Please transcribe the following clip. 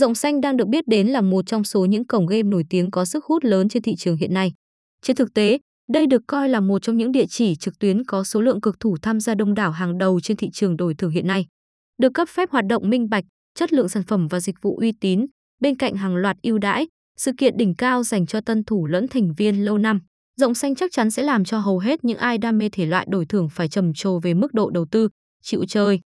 Rộng Xanh đang được biết đến là một trong số những cổng game nổi tiếng có sức hút lớn trên thị trường hiện nay. Trên thực tế, đây được coi là một trong những địa chỉ trực tuyến có số lượng cực thủ tham gia đông đảo hàng đầu trên thị trường đổi thưởng hiện nay. Được cấp phép hoạt động minh bạch, chất lượng sản phẩm và dịch vụ uy tín, bên cạnh hàng loạt ưu đãi, sự kiện đỉnh cao dành cho tân thủ lẫn thành viên lâu năm. Rộng xanh chắc chắn sẽ làm cho hầu hết những ai đam mê thể loại đổi thưởng phải trầm trồ về mức độ đầu tư, chịu chơi.